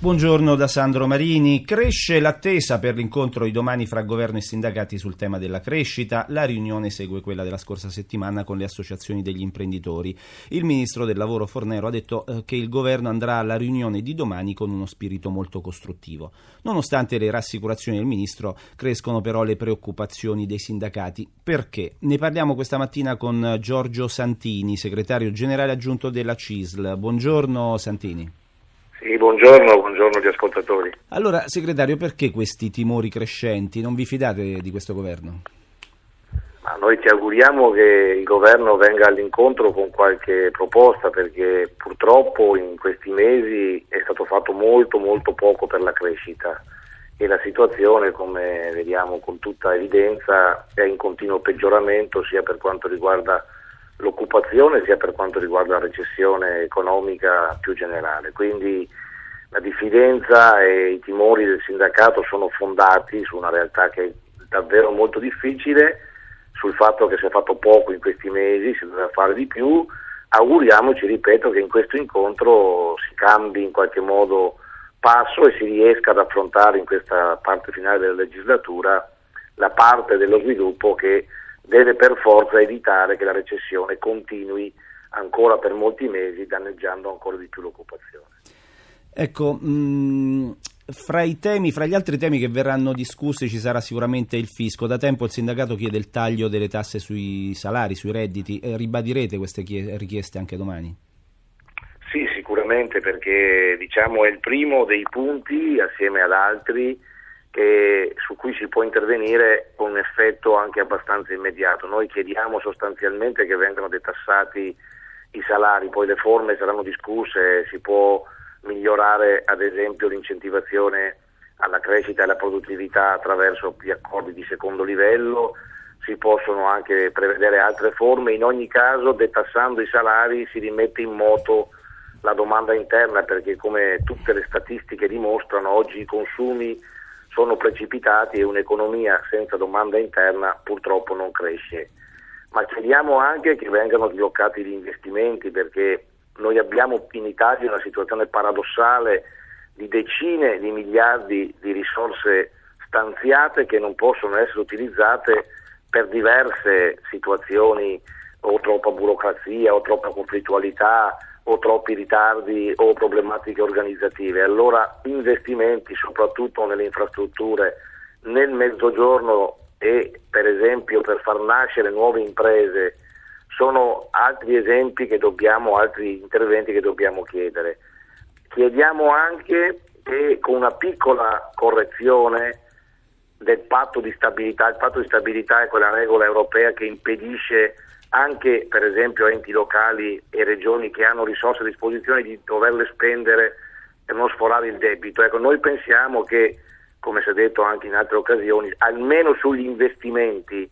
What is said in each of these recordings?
Buongiorno da Sandro Marini. Cresce l'attesa per l'incontro di domani fra governo e sindacati sul tema della crescita. La riunione segue quella della scorsa settimana con le associazioni degli imprenditori. Il ministro del lavoro Fornero ha detto eh, che il governo andrà alla riunione di domani con uno spirito molto costruttivo. Nonostante le rassicurazioni del ministro, crescono però le preoccupazioni dei sindacati. Perché? Ne parliamo questa mattina con Giorgio Santini, segretario generale aggiunto della CISL. Buongiorno Santini. Sì, buongiorno, buongiorno agli ascoltatori. Allora, segretario, perché questi timori crescenti? Non vi fidate di questo governo? Ma noi ci auguriamo che il governo venga all'incontro con qualche proposta perché purtroppo in questi mesi è stato fatto molto molto poco per la crescita e la situazione, come vediamo con tutta evidenza, è in continuo peggioramento sia per quanto riguarda l'occupazione sia per quanto riguarda la recessione economica più generale. Quindi la diffidenza e i timori del sindacato sono fondati su una realtà che è davvero molto difficile, sul fatto che si è fatto poco in questi mesi, si doveva fare di più. Auguriamoci, ripeto, che in questo incontro si cambi in qualche modo passo e si riesca ad affrontare in questa parte finale della legislatura la parte dello sviluppo che deve per forza evitare che la recessione continui ancora per molti mesi danneggiando ancora di più l'occupazione. Ecco, mh, mm, fra i temi, fra gli altri temi che verranno discussi ci sarà sicuramente il fisco. Da tempo il sindacato chiede il taglio delle tasse sui salari, sui redditi. Eh, ribadirete queste richieste anche domani? Sì, sicuramente perché diciamo, è il primo dei punti assieme ad altri che, su cui si può intervenire con un effetto anche abbastanza immediato. Noi chiediamo sostanzialmente che vengano detassati i salari, poi le forme saranno discusse, si può migliorare ad esempio l'incentivazione alla crescita e alla produttività attraverso gli accordi di secondo livello, si possono anche prevedere altre forme, in ogni caso detassando i salari si rimette in moto la domanda interna perché come tutte le statistiche dimostrano oggi i consumi sono precipitati e un'economia senza domanda interna purtroppo non cresce. Ma chiediamo anche che vengano sbloccati gli investimenti perché noi abbiamo in Italia una situazione paradossale di decine di miliardi di risorse stanziate che non possono essere utilizzate per diverse situazioni o troppa burocrazia o troppa conflittualità o troppi ritardi o problematiche organizzative. Allora investimenti soprattutto nelle infrastrutture nel mezzogiorno e per esempio per far nascere nuove imprese sono altri esempi che dobbiamo, altri interventi che dobbiamo chiedere. Chiediamo anche che con una piccola correzione del patto di stabilità, il patto di stabilità è quella regola europea che impedisce anche per esempio enti locali e regioni che hanno risorse a disposizione di doverle spendere per non sforare il debito. Ecco, noi pensiamo che, come si è detto anche in altre occasioni, almeno sugli investimenti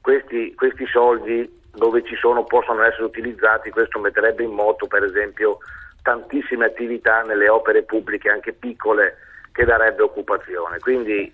questi, questi soldi dove ci sono possono essere utilizzati, questo metterebbe in moto per esempio tantissime attività nelle opere pubbliche, anche piccole, che darebbe occupazione. Quindi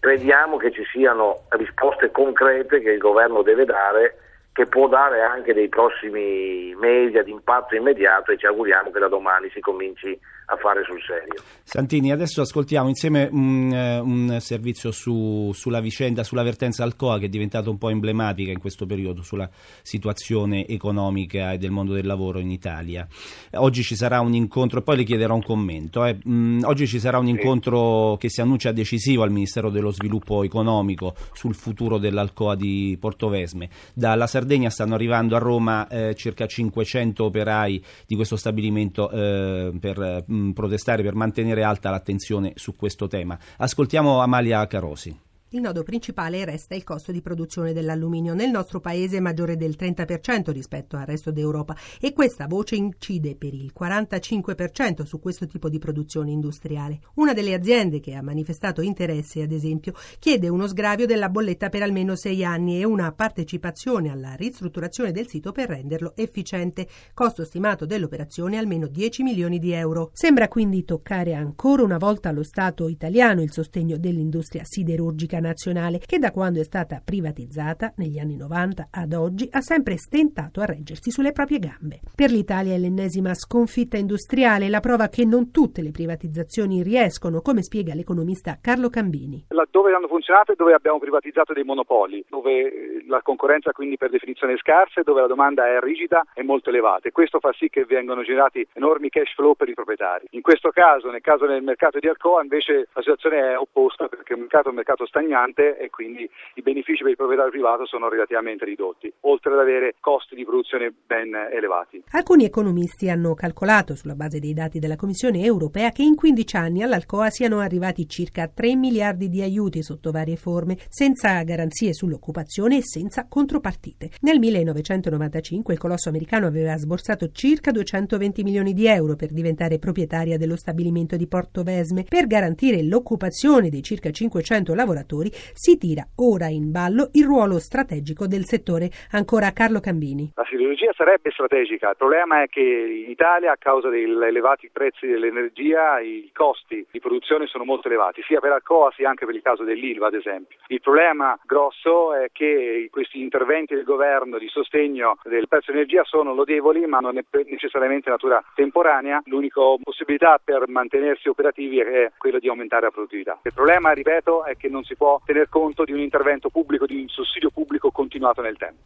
crediamo che ci siano risposte concrete che il governo deve dare che può dare anche dei prossimi mesi ad impatto immediato e ci auguriamo che da domani si cominci a fare sul serio. Santini, adesso ascoltiamo insieme un, eh, un servizio su, sulla vicenda, sulla vertenza Alcoa che è diventata un po' emblematica in questo periodo sulla situazione economica e del mondo del lavoro in Italia. Oggi ci sarà un incontro, poi le chiederò un commento, eh. mm, oggi ci sarà un incontro che si annuncia decisivo al Ministero dello Sviluppo Economico sul futuro dell'Alcoa di Portovesme. Dalla Sardegna stanno arrivando a Roma eh, circa 500 operai di questo stabilimento eh, per protestare, per mantenere alta l'attenzione su questo tema. Ascoltiamo Amalia Carosi. Il nodo principale resta il costo di produzione dell'alluminio. Nel nostro paese è maggiore del 30% rispetto al resto d'Europa e questa voce incide per il 45% su questo tipo di produzione industriale. Una delle aziende che ha manifestato interesse, ad esempio, chiede uno sgravio della bolletta per almeno sei anni e una partecipazione alla ristrutturazione del sito per renderlo efficiente. Costo stimato dell'operazione almeno 10 milioni di euro. Sembra quindi toccare ancora una volta allo Stato italiano il sostegno dell'industria siderurgica nazionale che da quando è stata privatizzata negli anni 90 ad oggi ha sempre stentato a reggersi sulle proprie gambe. Per l'Italia è l'ennesima sconfitta industriale, la prova che non tutte le privatizzazioni riescono, come spiega l'economista Carlo Cambini. Laddove hanno funzionato e dove abbiamo privatizzato dei monopoli, dove la concorrenza quindi per definizione è scarsa e dove la domanda è rigida e molto elevata e questo fa sì che vengano generati enormi cash flow per i proprietari. In questo caso, nel caso del mercato di Alcoa, invece la situazione è opposta perché il mercato è un mercato stagnante e quindi i benefici per il proprietario privato sono relativamente ridotti, oltre ad avere costi di produzione ben elevati. Alcuni economisti hanno calcolato, sulla base dei dati della Commissione europea, che in 15 anni all'Alcoa siano arrivati circa 3 miliardi di aiuti sotto varie forme, senza garanzie sull'occupazione e senza contropartite. Nel 1995 il colosso americano aveva sborsato circa 220 milioni di euro per diventare proprietaria dello stabilimento di Porto Vesme. Per garantire l'occupazione dei circa 500 lavoratori si tira ora in ballo il ruolo strategico del settore. Ancora Carlo Cambini. La siderurgia sarebbe strategica, il problema è che in Italia a causa degli elevati prezzi dell'energia i costi di produzione sono molto elevati, sia per Alcoa sia anche per il caso dell'Ilva ad esempio. Il problema grosso è che questi interventi del governo di sostegno del prezzo dell'energia sono lodevoli ma non è necessariamente natura temporanea, l'unica possibilità per mantenersi operativi è quella di aumentare la produttività. Il problema, ripeto, è che non si può tener conto di un intervento pubblico, di un sussidio pubblico continuato nel tempo.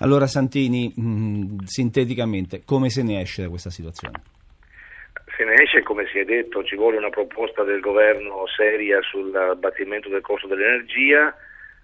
Allora Santini, mh, mm, sinteticamente, come se ne esce da questa situazione? Se ne esce, come si è detto, ci vuole una proposta del governo seria sul abbattimento del costo dell'energia,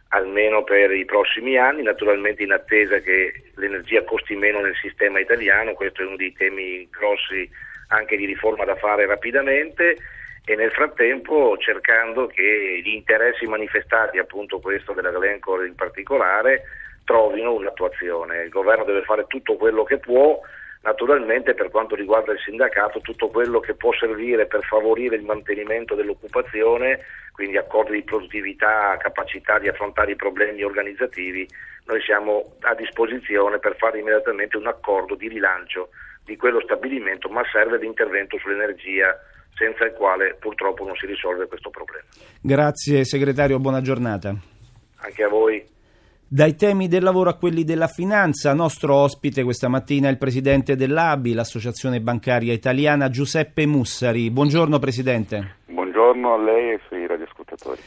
almeno per i prossimi anni, naturalmente in attesa che l'energia costi meno nel sistema italiano, questo è uno dei temi grossi anche di riforma da fare rapidamente e nel frattempo cercando che gli interessi manifestati, appunto questo della Glencore in particolare, trovino un'attuazione. Il governo deve fare tutto quello che può, naturalmente per quanto riguarda il sindacato tutto quello che può servire per favorire il mantenimento dell'occupazione, quindi accordi di produttività, capacità di affrontare i problemi organizzativi, noi siamo a disposizione per fare immediatamente un accordo di rilancio di quello stabilimento, ma serve l'intervento sull'energia senza il quale purtroppo non si risolve questo problema. Grazie segretario, buona giornata. Anche a voi. Dai temi del lavoro a quelli della finanza, nostro ospite questa mattina è il presidente dell'ABI, l'Associazione Bancaria Italiana, Giuseppe Mussari. Buongiorno Presidente. Buongiorno a lei e ai suoi radioascoltatori.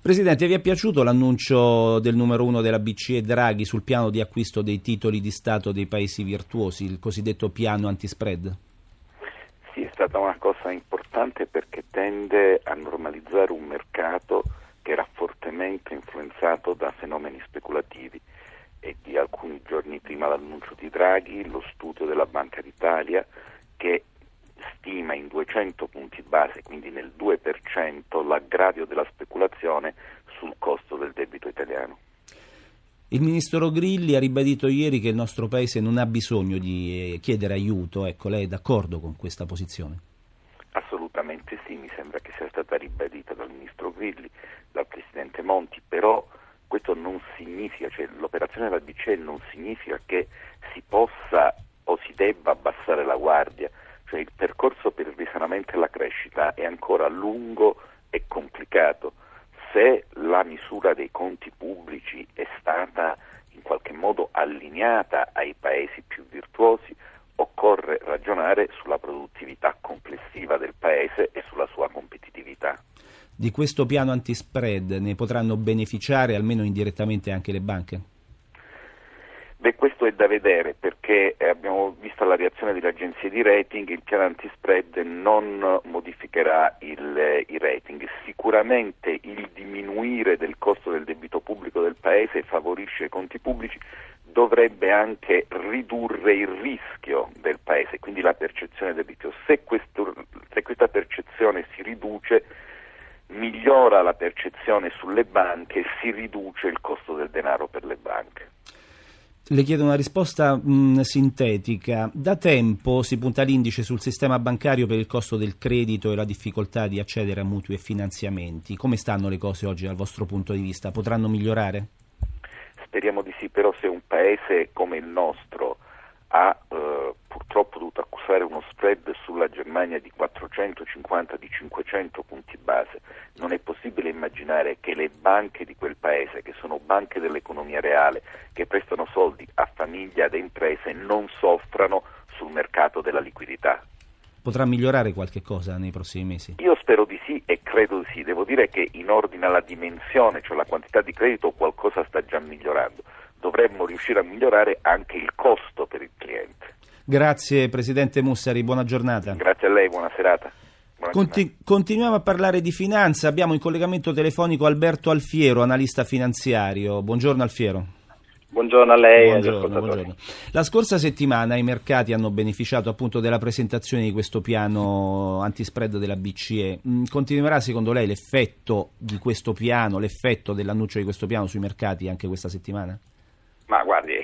Presidente, vi è piaciuto l'annuncio del numero uno della BCE Draghi sul piano di acquisto dei titoli di Stato dei paesi virtuosi, il cosiddetto piano antispread? Sì, è stata una cosa importante perché tende a normalizzare un mercato che era fortemente influenzato da fenomeni speculativi e di alcuni giorni prima dell'annuncio di Draghi lo studio della Banca d'Italia che stima in 200 punti base, quindi nel 2%, l'aggravio della speculazione sul costo del debito italiano. Il ministro Grilli ha ribadito ieri che il nostro Paese non ha bisogno di eh, chiedere aiuto, ecco, lei è d'accordo con questa posizione? Assolutamente sì, mi sembra che sia stata ribadita dal ministro Grilli, dal presidente Monti, però questo non significa, cioè l'operazione della BCE non significa che si possa o si debba abbassare la guardia, cioè il percorso per il risanamento e la crescita è ancora lungo e complicato. Se la misura dei conti pubblici è stata in qualche modo allineata ai paesi più virtuosi, occorre ragionare sulla produttività complessiva del paese e sulla sua competitività. Di questo piano antispread ne potranno beneficiare almeno indirettamente anche le banche? Beh, questo è da vedere perché abbiamo visto la reazione delle agenzie di rating, il piano antispread non modificherà il, i rating. Sicuramente il diminuire del costo del debito pubblico del Paese favorisce i conti pubblici, dovrebbe anche ridurre il rischio del Paese, quindi la percezione del rischio. Se, questo, se questa percezione si riduce, migliora la percezione sulle banche e si riduce il costo del denaro per le banche. Le chiedo una risposta mh, sintetica. Da tempo si punta l'indice sul sistema bancario per il costo del credito e la difficoltà di accedere a mutui e finanziamenti. Come stanno le cose oggi dal vostro punto di vista? Potranno migliorare? Speriamo di sì, però se un paese come il nostro ha eh, accusare uno spread sulla Germania di 450, di 500 punti base. Non è possibile immaginare che le banche di quel paese, che sono banche dell'economia reale, che prestano soldi a famiglie, ad imprese, non soffrano sul mercato della liquidità. Potrà migliorare qualche cosa nei prossimi mesi? Io spero di sì e credo di sì. Devo dire che in ordine alla dimensione, cioè la quantità di credito, qualcosa sta già migliorando. Dovremmo riuscire a migliorare anche il costo per il cliente. Grazie Presidente Mussari, buona giornata. Grazie a lei, buona serata. Buona Conti- continuiamo a parlare di finanza, abbiamo in collegamento telefonico Alberto Alfiero, analista finanziario. Buongiorno Alfiero. Buongiorno a lei Buongiorno, buongiorno. La scorsa settimana i mercati hanno beneficiato appunto della presentazione di questo piano antispread della BCE. Mm, Continuerà secondo lei l'effetto di questo piano, l'effetto dell'annuncio di questo piano sui mercati anche questa settimana?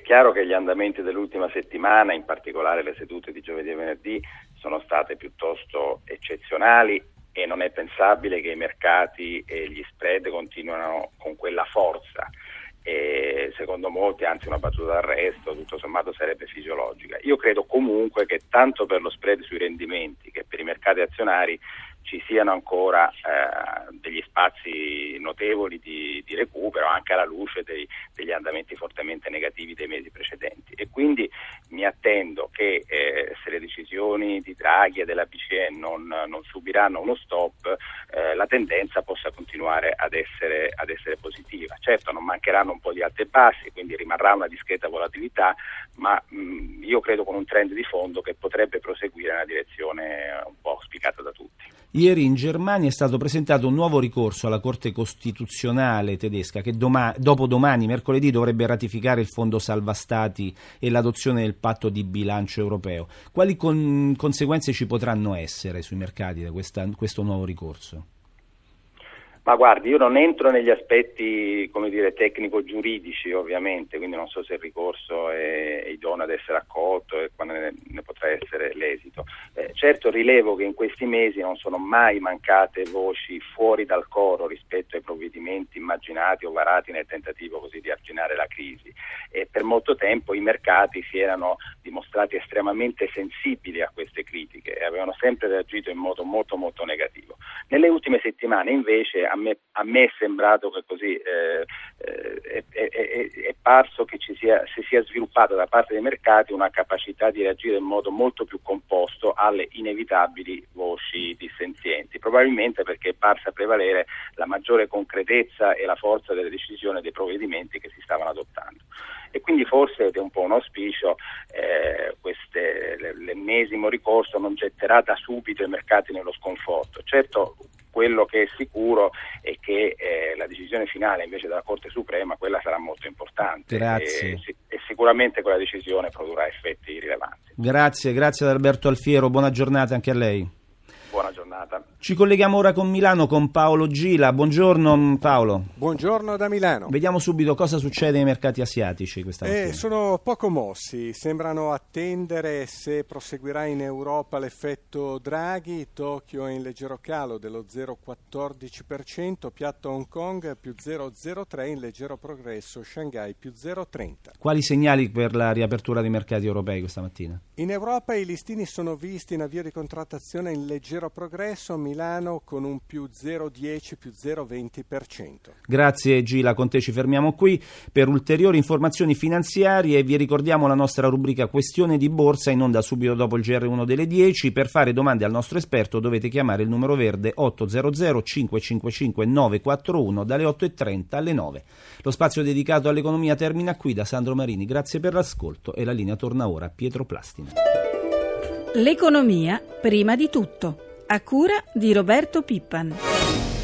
Chiaro che gli andamenti dell'ultima settimana, in particolare le sedute di giovedì e venerdì, sono state piuttosto eccezionali e non è pensabile che i mercati e gli spread continuino con quella forza. E secondo molti, anzi una battuta d'arresto, tutto sommato sarebbe fisiologica. Io credo comunque che tanto per lo spread sui rendimenti che per i mercati azionari ci siano ancora eh, degli spazi notevoli di, di, recupero anche alla luce dei, degli andamenti fortemente negativi dei mesi precedenti e quindi mi attendo che eh, se le decisioni di Draghi e della BCE non, non subiranno uno stop eh, la tendenza possa continuare ad essere, ad essere positiva. Certo non mancheranno un po' di alti e bassi, quindi rimarrà una discreta volatilità, ma mh, io credo con un trend di fondo che potrebbe proseguire nella direzione un po' auspicata da tutti. Ieri in Germania è stato presentato un nuovo ricorso alla Corte Costituzionale tedesca che doma- dopo domani, mercoledì, dovrebbe ratificare il Fondo Salva Stati e l'adozione del patto di bilancio europeo. Quali con- conseguenze ci potranno essere sui mercati da questa- questo nuovo ricorso? Ma guardi, io non entro negli aspetti, come dire, tecnico-giuridici ovviamente, quindi non so se il ricorso è, idoneo ad essere accolto e quando ne, ne potrà essere l'esito. Eh, certo rilevo che in questi mesi non sono mai mancate voci fuori dal coro rispetto ai provvedimenti immaginati o varati nel tentativo così di arginare la crisi e per molto tempo i mercati si erano dimostrati estremamente sensibili a queste critiche e avevano sempre reagito in modo molto molto negativo. Nelle ultime settimane invece a me, a me è sembrato che così eh, eh, è, è, è, parso che sia, si sia sviluppata da parte dei mercati una capacità di reagire in modo molto più composto alle inevitabili voci dissenzienti, probabilmente perché è parsa prevalere la maggiore concretezza e la forza delle decisioni e dei provvedimenti che si stavano adottando. E quindi forse, ed è un po' un auspicio, eh, queste, l'ennesimo ricorso non getterà da subito i mercati nello sconforto. Certo, quello che è sicuro è che eh, la decisione finale invece della Corte Suprema, quella sarà molto importante Grazie. E, e, sicuramente quella decisione produrrà effetti rilevanti. Grazie, grazie ad Alberto Alfiero, buona giornata anche a lei. Buona giornata. Ci colleghiamo ora con Milano con Paolo Gila. Buongiorno Paolo. Buongiorno da Milano. Vediamo subito cosa succede nei mercati asiatici questa mattina. Eh, sono poco mossi, sembrano attendere se proseguirà in Europa l'effetto Draghi, Tokyo è in leggero calo dello 0,14%, piatto Hong Kong più 0,03 in leggero progresso, Shanghai più 0,30. Quali segnali per la riapertura dei mercati europei questa mattina? In Europa i listini sono visti in avvio di contrattazione in leggero progresso, Milano con un più 0,10 più 0,20%. Grazie Gila, con te ci fermiamo qui. Per ulteriori informazioni finanziarie vi ricordiamo la nostra rubrica Questione di borsa in onda subito dopo il GR1 delle 10. Per fare domande al nostro esperto dovete chiamare il numero verde 800 555 941 dalle 8.30 alle 9. Lo spazio dedicato all'economia termina qui da Sandro Marini. Grazie per l'ascolto e la linea torna ora a Pietro Plastina. L'economia prima di tutto, a cura di Roberto Pippan.